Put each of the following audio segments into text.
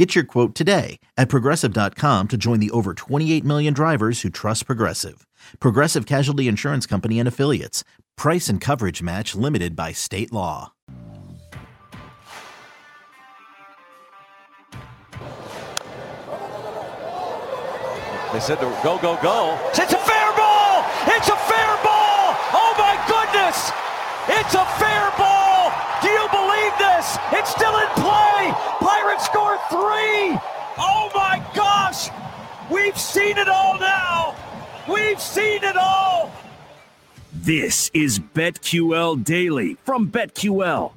Get your quote today at progressive.com to join the over 28 million drivers who trust Progressive. Progressive Casualty Insurance Company and Affiliates. Price and coverage match limited by state law. They said to go, go, go. It's a fair ball! It's a fair ball! Oh my goodness! It's a fair ball! Do you believe this? It's still in play! Three! Oh my gosh! We've seen it all now! We've seen it all! This is BetQL Daily from BetQL.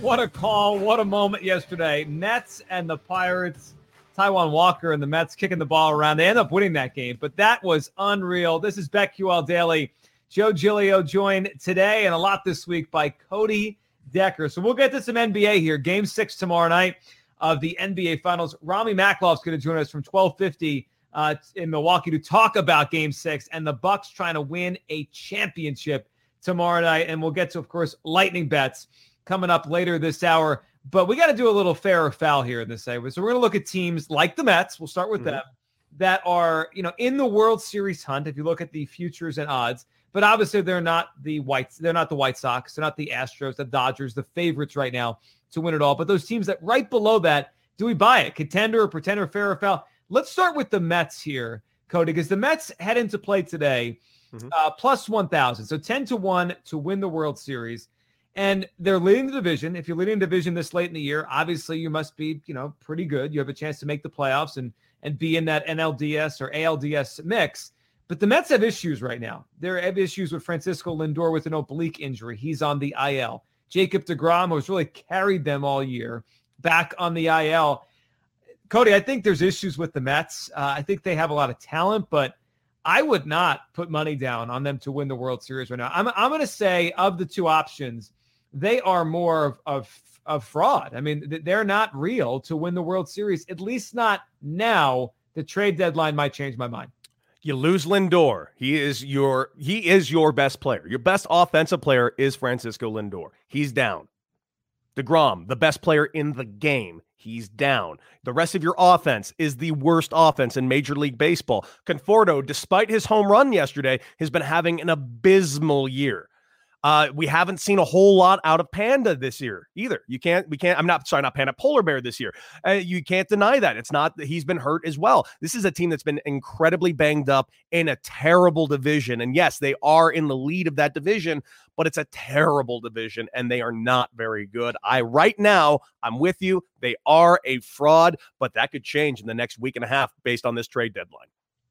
What a call. What a moment yesterday. Mets and the Pirates. Taijuan Walker and the Mets kicking the ball around. They end up winning that game, but that was unreal. This is BetQL Daily. Joe Giglio joined today and a lot this week by Cody Decker. So we'll get to some NBA here. Game six tomorrow night of the NBA Finals. Rami Maklov's going to join us from 1250 uh, in Milwaukee to talk about game six and the Bucks trying to win a championship tomorrow night. And we'll get to, of course, lightning bets coming up later this hour. But we got to do a little fair or foul here in this segment. So we're going to look at teams like the Mets. We'll start with mm-hmm. them that are, you know, in the World Series hunt. If you look at the futures and odds, but obviously they're not the Whites. They're not the White Sox. They're not the Astros, the Dodgers, the favorites right now to win it all. But those teams that right below that, do we buy it? Contender or pretender, fair or foul? Let's start with the Mets here, Cody, because the Mets head into play today mm-hmm. uh, plus 1,000. So 10 to 1 to win the World Series and they're leading the division. If you're leading the division this late in the year, obviously you must be, you know, pretty good. You have a chance to make the playoffs and and be in that NLDS or ALDS mix. But the Mets have issues right now. They have issues with Francisco Lindor with an oblique injury. He's on the IL. Jacob DeGrom, who's really carried them all year, back on the IL. Cody, I think there's issues with the Mets. Uh, I think they have a lot of talent, but I would not put money down on them to win the World Series right now. I'm, I'm going to say of the two options, they are more of, of, of fraud. I mean, they're not real to win the World Series, at least not now. The trade deadline might change my mind. You lose Lindor. He is your he is your best player. Your best offensive player is Francisco Lindor. He's down. DeGrom, the best player in the game, he's down. The rest of your offense is the worst offense in Major League Baseball. Conforto, despite his home run yesterday, has been having an abysmal year. Uh, we haven't seen a whole lot out of Panda this year either. You can't, we can't, I'm not sorry, not Panda, Polar Bear this year. Uh, you can't deny that. It's not that he's been hurt as well. This is a team that's been incredibly banged up in a terrible division. And yes, they are in the lead of that division, but it's a terrible division and they are not very good. I, right now, I'm with you. They are a fraud, but that could change in the next week and a half based on this trade deadline.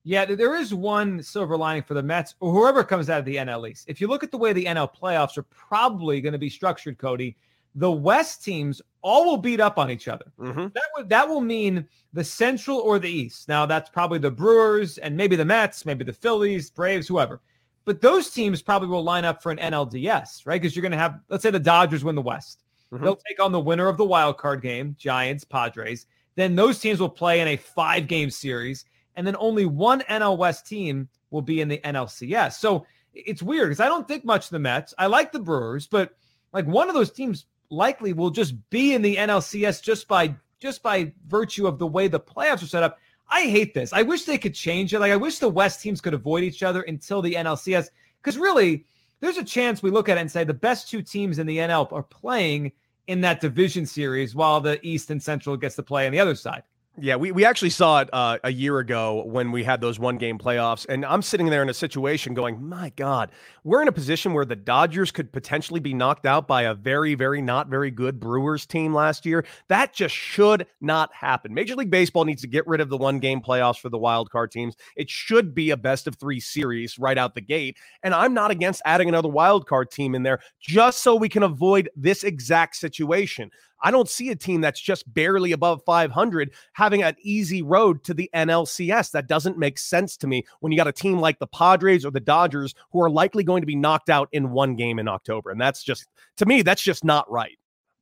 Yeah, there is one silver lining for the Mets or whoever comes out of the NL East. If you look at the way the NL playoffs are probably going to be structured, Cody, the West teams all will beat up on each other. Mm-hmm. That would that will mean the Central or the East. Now that's probably the Brewers and maybe the Mets, maybe the Phillies, Braves, whoever. But those teams probably will line up for an NLDS, right? Because you're going to have, let's say, the Dodgers win the West. Mm-hmm. They'll take on the winner of the wild card game, Giants, Padres. Then those teams will play in a five game series and then only one NL West team will be in the NLCS. So it's weird because I don't think much of the Mets. I like the Brewers, but like one of those teams likely will just be in the NLCS just by just by virtue of the way the playoffs are set up. I hate this. I wish they could change it. Like I wish the West teams could avoid each other until the NLCS because really there's a chance we look at it and say the best two teams in the NL are playing in that division series while the East and Central gets to play on the other side. Yeah, we, we actually saw it uh, a year ago when we had those one game playoffs. And I'm sitting there in a situation going, my God, we're in a position where the Dodgers could potentially be knocked out by a very, very not very good Brewers team last year. That just should not happen. Major League Baseball needs to get rid of the one game playoffs for the wild card teams. It should be a best of three series right out the gate. And I'm not against adding another wild card team in there just so we can avoid this exact situation. I don't see a team that's just barely above 500 having an easy road to the NLCS. That doesn't make sense to me when you got a team like the Padres or the Dodgers who are likely going to be knocked out in one game in October. And that's just, to me, that's just not right.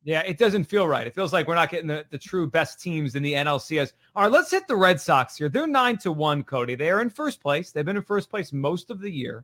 Yeah, it doesn't feel right. It feels like we're not getting the, the true best teams in the NLCS. All right, let's hit the Red Sox here. They're nine to one, Cody. They are in first place. They've been in first place most of the year.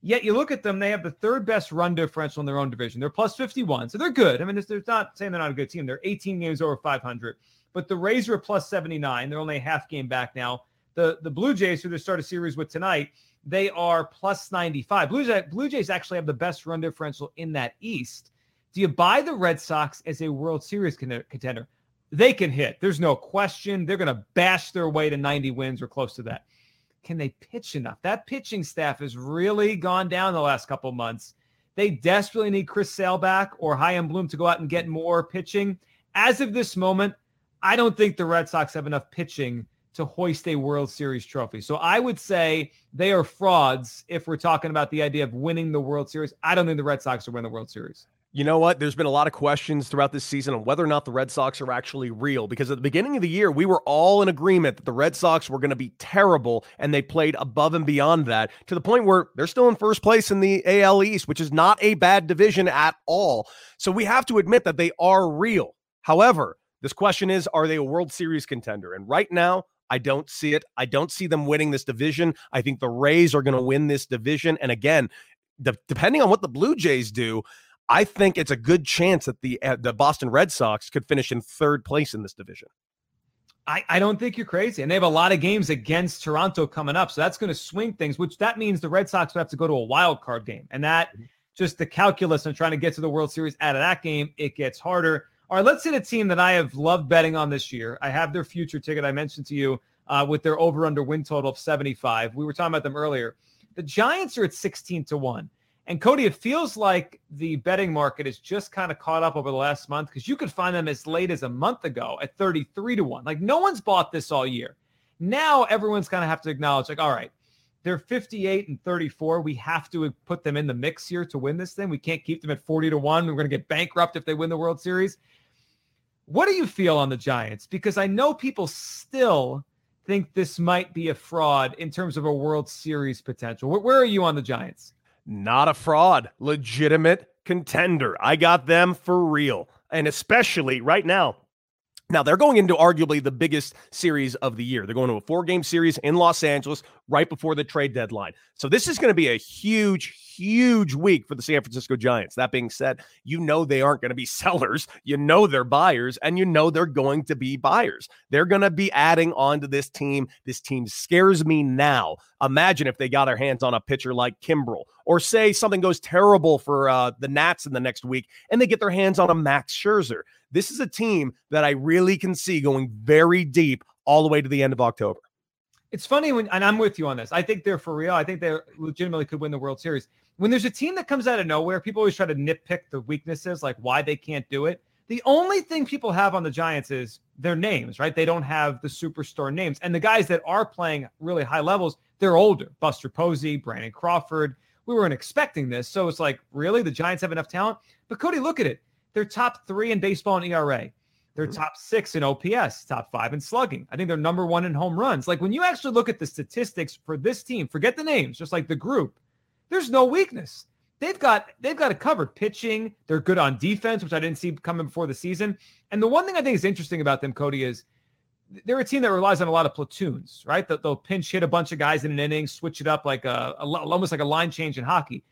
Yet you look at them, they have the third best run differential in their own division. They're plus 51, so they're good. I mean, they're not saying they're not a good team. They're 18 games over 500, but the Rays are plus 79. They're only a half game back now. The the Blue Jays, who they start a series with tonight, they are plus 95. Blue Jays, Blue Jays actually have the best run differential in that East. Do you buy the Red Sox as a World Series contender? They can hit. There's no question. They're going to bash their way to 90 wins or close to that. Can they pitch enough? That pitching staff has really gone down the last couple months. They desperately need Chris Sale back or Chaim Bloom to go out and get more pitching. As of this moment, I don't think the Red Sox have enough pitching to hoist a World Series trophy. So I would say they are frauds if we're talking about the idea of winning the World Series. I don't think the Red Sox will win the World Series. You know what? There's been a lot of questions throughout this season on whether or not the Red Sox are actually real because at the beginning of the year, we were all in agreement that the Red Sox were going to be terrible and they played above and beyond that to the point where they're still in first place in the AL East, which is not a bad division at all. So we have to admit that they are real. However, this question is are they a World Series contender? And right now, I don't see it. I don't see them winning this division. I think the Rays are going to win this division. And again, de- depending on what the Blue Jays do, I think it's a good chance that the uh, the Boston Red Sox could finish in third place in this division. I, I don't think you're crazy. And they have a lot of games against Toronto coming up. So that's going to swing things, which that means the Red Sox would have to go to a wild card game. And that mm-hmm. just the calculus on trying to get to the World Series out of that game, it gets harder. All right, let's hit a team that I have loved betting on this year. I have their future ticket I mentioned to you uh, with their over under win total of 75. We were talking about them earlier. The Giants are at 16 to 1. And Cody, it feels like the betting market has just kind of caught up over the last month because you could find them as late as a month ago at 33 to 1. Like no one's bought this all year. Now everyone's kind of have to acknowledge, like, all right, they're 58 and 34. We have to put them in the mix here to win this thing. We can't keep them at 40 to 1. We're going to get bankrupt if they win the World Series. What do you feel on the Giants? Because I know people still think this might be a fraud in terms of a World Series potential. Where, where are you on the Giants? Not a fraud, legitimate contender. I got them for real. And especially right now, now they're going into arguably the biggest series of the year. They're going to a four game series in Los Angeles right before the trade deadline. So this is going to be a huge, huge week for the San Francisco Giants. That being said, you know they aren't going to be sellers. You know they're buyers, and you know they're going to be buyers. They're going to be adding on to this team. This team scares me now. Imagine if they got their hands on a pitcher like Kimbrel, or say something goes terrible for uh, the Nats in the next week, and they get their hands on a Max Scherzer. This is a team that I really can see going very deep all the way to the end of October. It's funny when, and I'm with you on this. I think they're for real. I think they legitimately could win the World Series. When there's a team that comes out of nowhere, people always try to nitpick the weaknesses, like why they can't do it. The only thing people have on the Giants is their names, right? They don't have the superstar names. And the guys that are playing really high levels, they're older. Buster Posey, Brandon Crawford. We weren't expecting this. So it's like, really? The Giants have enough talent? But Cody, look at it. They're top three in baseball and ERA. They're mm-hmm. top six in OPS, top five in slugging. I think they're number one in home runs. Like when you actually look at the statistics for this team, forget the names, just like the group, there's no weakness. They've got they've got it covered. Pitching, they're good on defense, which I didn't see coming before the season. And the one thing I think is interesting about them, Cody, is they're a team that relies on a lot of platoons, right? They'll, they'll pinch hit a bunch of guys in an inning, switch it up like a, a almost like a line change in hockey.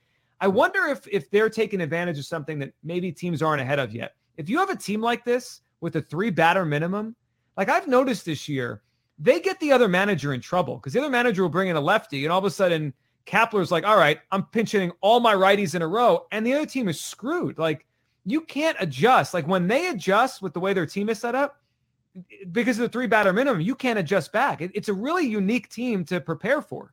I wonder if if they're taking advantage of something that maybe teams aren't ahead of yet. If you have a team like this with a three batter minimum, like I've noticed this year, they get the other manager in trouble because the other manager will bring in a lefty, and all of a sudden Kapler's like, all right, I'm pinching all my righties in a row, and the other team is screwed. Like you can't adjust. Like when they adjust with the way their team is set up, because of the three batter minimum, you can't adjust back. It, it's a really unique team to prepare for.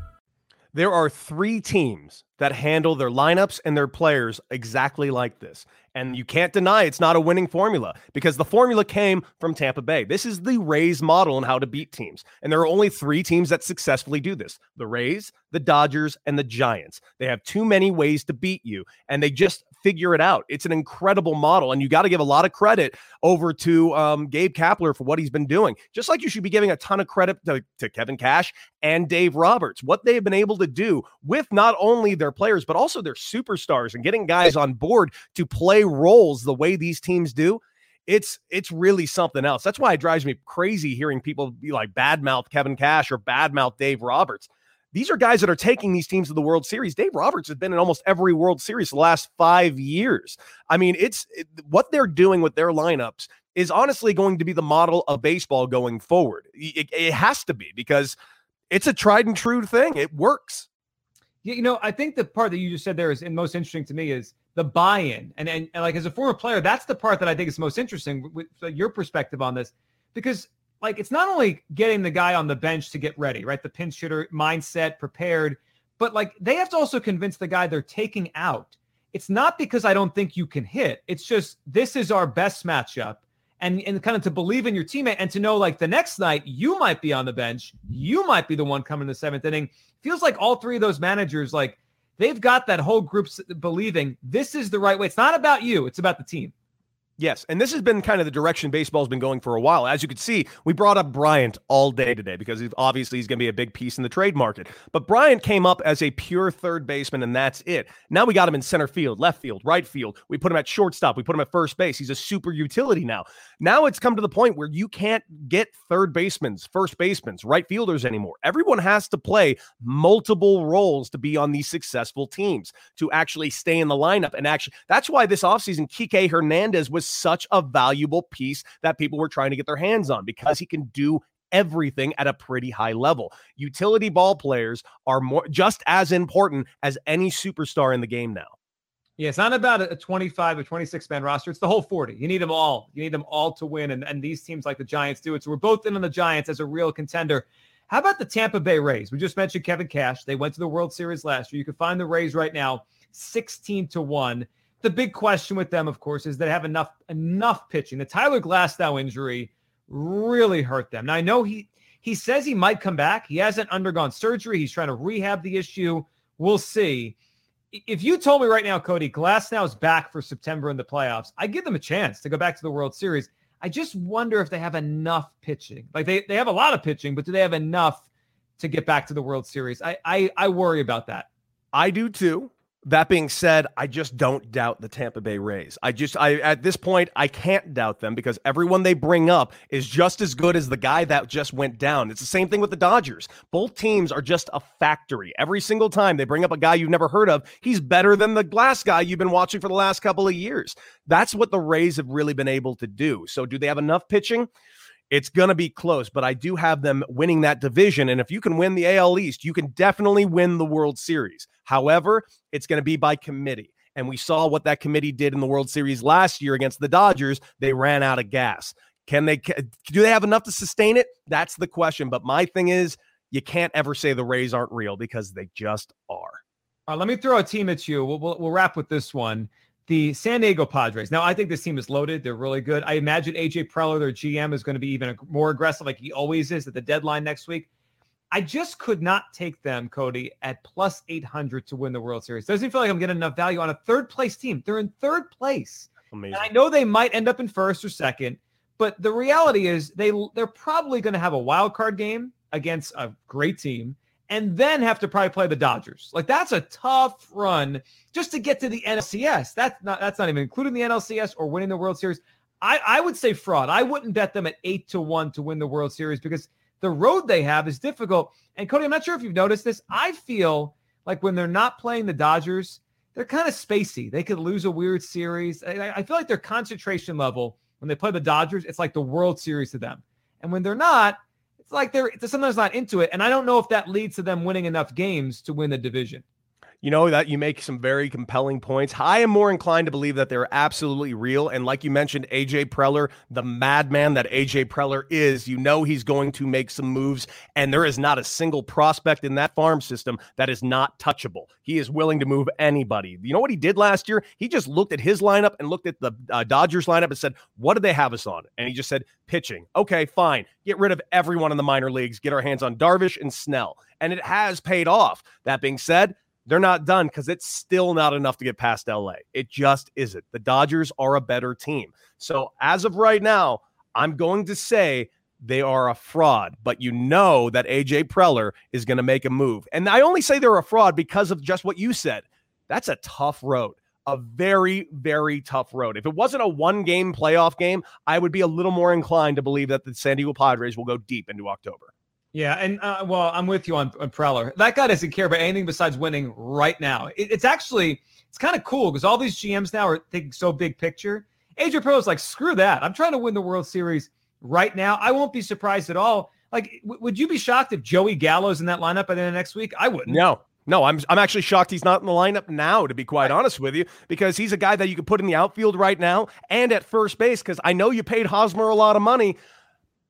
There are three teams that handle their lineups and their players exactly like this. And you can't deny it's not a winning formula because the formula came from Tampa Bay. This is the Rays model on how to beat teams. And there are only three teams that successfully do this the Rays, the Dodgers, and the Giants. They have too many ways to beat you, and they just figure it out. It's an incredible model, and you got to give a lot of credit over to um, Gabe Kapler for what he's been doing. Just like you should be giving a ton of credit to, to Kevin Cash and Dave Roberts, what they have been able to do with not only their players, but also their superstars and getting guys on board to play roles the way these teams do it's it's really something else. That's why it drives me crazy hearing people be like badmouth Kevin Cash or badmouth Dave Roberts. These are guys that are taking these teams to the World Series. Dave Roberts has been in almost every World Series the last five years. I mean, it's it, what they're doing with their lineups is honestly going to be the model of baseball going forward. It, it has to be because it's a tried and true thing. It works. You know, I think the part that you just said there is and most interesting to me is the buy-in, and, and and like as a former player, that's the part that I think is most interesting with, with your perspective on this, because like it's not only getting the guy on the bench to get ready, right? The pinch hitter mindset, prepared, but like they have to also convince the guy they're taking out. It's not because I don't think you can hit. It's just this is our best matchup. And, and kind of to believe in your teammate and to know like the next night you might be on the bench, you might be the one coming in the seventh inning. Feels like all three of those managers, like they've got that whole group believing this is the right way. It's not about you, it's about the team. Yes, and this has been kind of the direction baseball's been going for a while. As you can see, we brought up Bryant all day today because he's, obviously he's going to be a big piece in the trade market. But Bryant came up as a pure third baseman, and that's it. Now we got him in center field, left field, right field. We put him at shortstop. We put him at first base. He's a super utility now. Now it's come to the point where you can't get third basemen, first basemen, right fielders anymore. Everyone has to play multiple roles to be on these successful teams to actually stay in the lineup. And actually, that's why this offseason, Kike Hernandez was such a valuable piece that people were trying to get their hands on because he can do everything at a pretty high level. Utility ball players are more just as important as any superstar in the game now. Yeah, it's not about a 25 or 26 man roster. It's the whole 40. You need them all. You need them all to win. And, and these teams like the Giants do it. So we're both in on the Giants as a real contender. How about the Tampa Bay Rays? We just mentioned Kevin Cash. They went to the World Series last year. You can find the Rays right now 16 to 1 the big question with them, of course, is they have enough enough pitching. The Tyler Glasnow injury really hurt them. Now I know he he says he might come back. He hasn't undergone surgery. He's trying to rehab the issue. We'll see. If you told me right now, Cody, Glasnow is back for September in the playoffs, I give them a chance to go back to the World Series. I just wonder if they have enough pitching. Like they, they have a lot of pitching, but do they have enough to get back to the World Series? I I, I worry about that. I do too. That being said, I just don't doubt the Tampa Bay Rays. I just I at this point I can't doubt them because everyone they bring up is just as good as the guy that just went down. It's the same thing with the Dodgers. Both teams are just a factory. Every single time they bring up a guy you've never heard of, he's better than the glass guy you've been watching for the last couple of years. That's what the Rays have really been able to do. So do they have enough pitching? It's going to be close, but I do have them winning that division. And if you can win the AL East, you can definitely win the World Series. However, it's going to be by committee. And we saw what that committee did in the World Series last year against the Dodgers. They ran out of gas. Can they do they have enough to sustain it? That's the question. But my thing is, you can't ever say the Rays aren't real because they just are. Uh, let me throw a team at you. We'll, we'll, we'll wrap with this one the San Diego Padres. Now, I think this team is loaded. They're really good. I imagine AJ Preller, their GM, is going to be even more aggressive, like he always is at the deadline next week. I just could not take them, Cody, at plus 800 to win the World Series. Doesn't feel like I'm getting enough value on a third place team. They're in third place. Amazing. And I know they might end up in first or second, but the reality is they they're probably going to have a wild card game against a great team and then have to probably play the Dodgers. Like that's a tough run just to get to the NLCS. That's not that's not even including the NLCS or winning the World Series. I, I would say fraud. I wouldn't bet them at eight to one to win the World Series because the road they have is difficult. And Cody, I'm not sure if you've noticed this. I feel like when they're not playing the Dodgers, they're kind of spacey. They could lose a weird series. I, I feel like their concentration level when they play the Dodgers, it's like the World Series to them. And when they're not, like they're, sometimes not into it. And I don't know if that leads to them winning enough games to win the division. You know that you make some very compelling points. I am more inclined to believe that they're absolutely real. And like you mentioned, AJ Preller, the madman that AJ Preller is, you know he's going to make some moves. And there is not a single prospect in that farm system that is not touchable. He is willing to move anybody. You know what he did last year? He just looked at his lineup and looked at the uh, Dodgers lineup and said, What did they have us on? And he just said, Pitching. Okay, fine. Get rid of everyone in the minor leagues. Get our hands on Darvish and Snell. And it has paid off. That being said, they're not done because it's still not enough to get past LA. It just isn't. The Dodgers are a better team. So as of right now, I'm going to say they are a fraud, but you know that AJ Preller is going to make a move. And I only say they're a fraud because of just what you said. That's a tough road, a very, very tough road. If it wasn't a one game playoff game, I would be a little more inclined to believe that the San Diego Padres will go deep into October. Yeah, and uh, well, I'm with you on, on Preller. That guy doesn't care about anything besides winning right now. It, it's actually it's kind of cool because all these GMs now are thinking so big picture. AJ Preller's like, screw that. I'm trying to win the World Series right now. I won't be surprised at all. Like, w- would you be shocked if Joey Gallo's in that lineup by the end of next week? I wouldn't. No, no, I'm I'm actually shocked he's not in the lineup now, to be quite honest with you, because he's a guy that you could put in the outfield right now and at first base. Because I know you paid Hosmer a lot of money,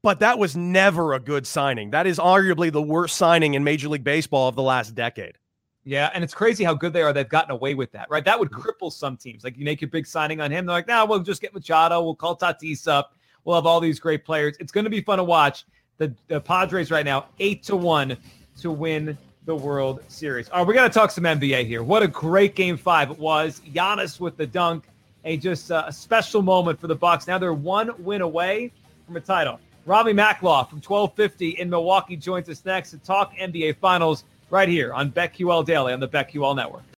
but that was never a good signing. That is arguably the worst signing in Major League Baseball of the last decade. Yeah, and it's crazy how good they are. They've gotten away with that, right? That would cripple some teams. Like you make your big signing on him, they're like, "Nah, we'll just get Machado. We'll call Tatis up. We'll have all these great players. It's going to be fun to watch." The, the Padres right now, eight to one to win the World Series. All right, we got to talk some NBA here. What a great Game Five it was. Giannis with the dunk, a just uh, a special moment for the Bucks. Now they're one win away from a title. Robbie Maclaw from 1250 in Milwaukee joins us next to talk NBA Finals right here on BetQL Daily on the BetQL Network.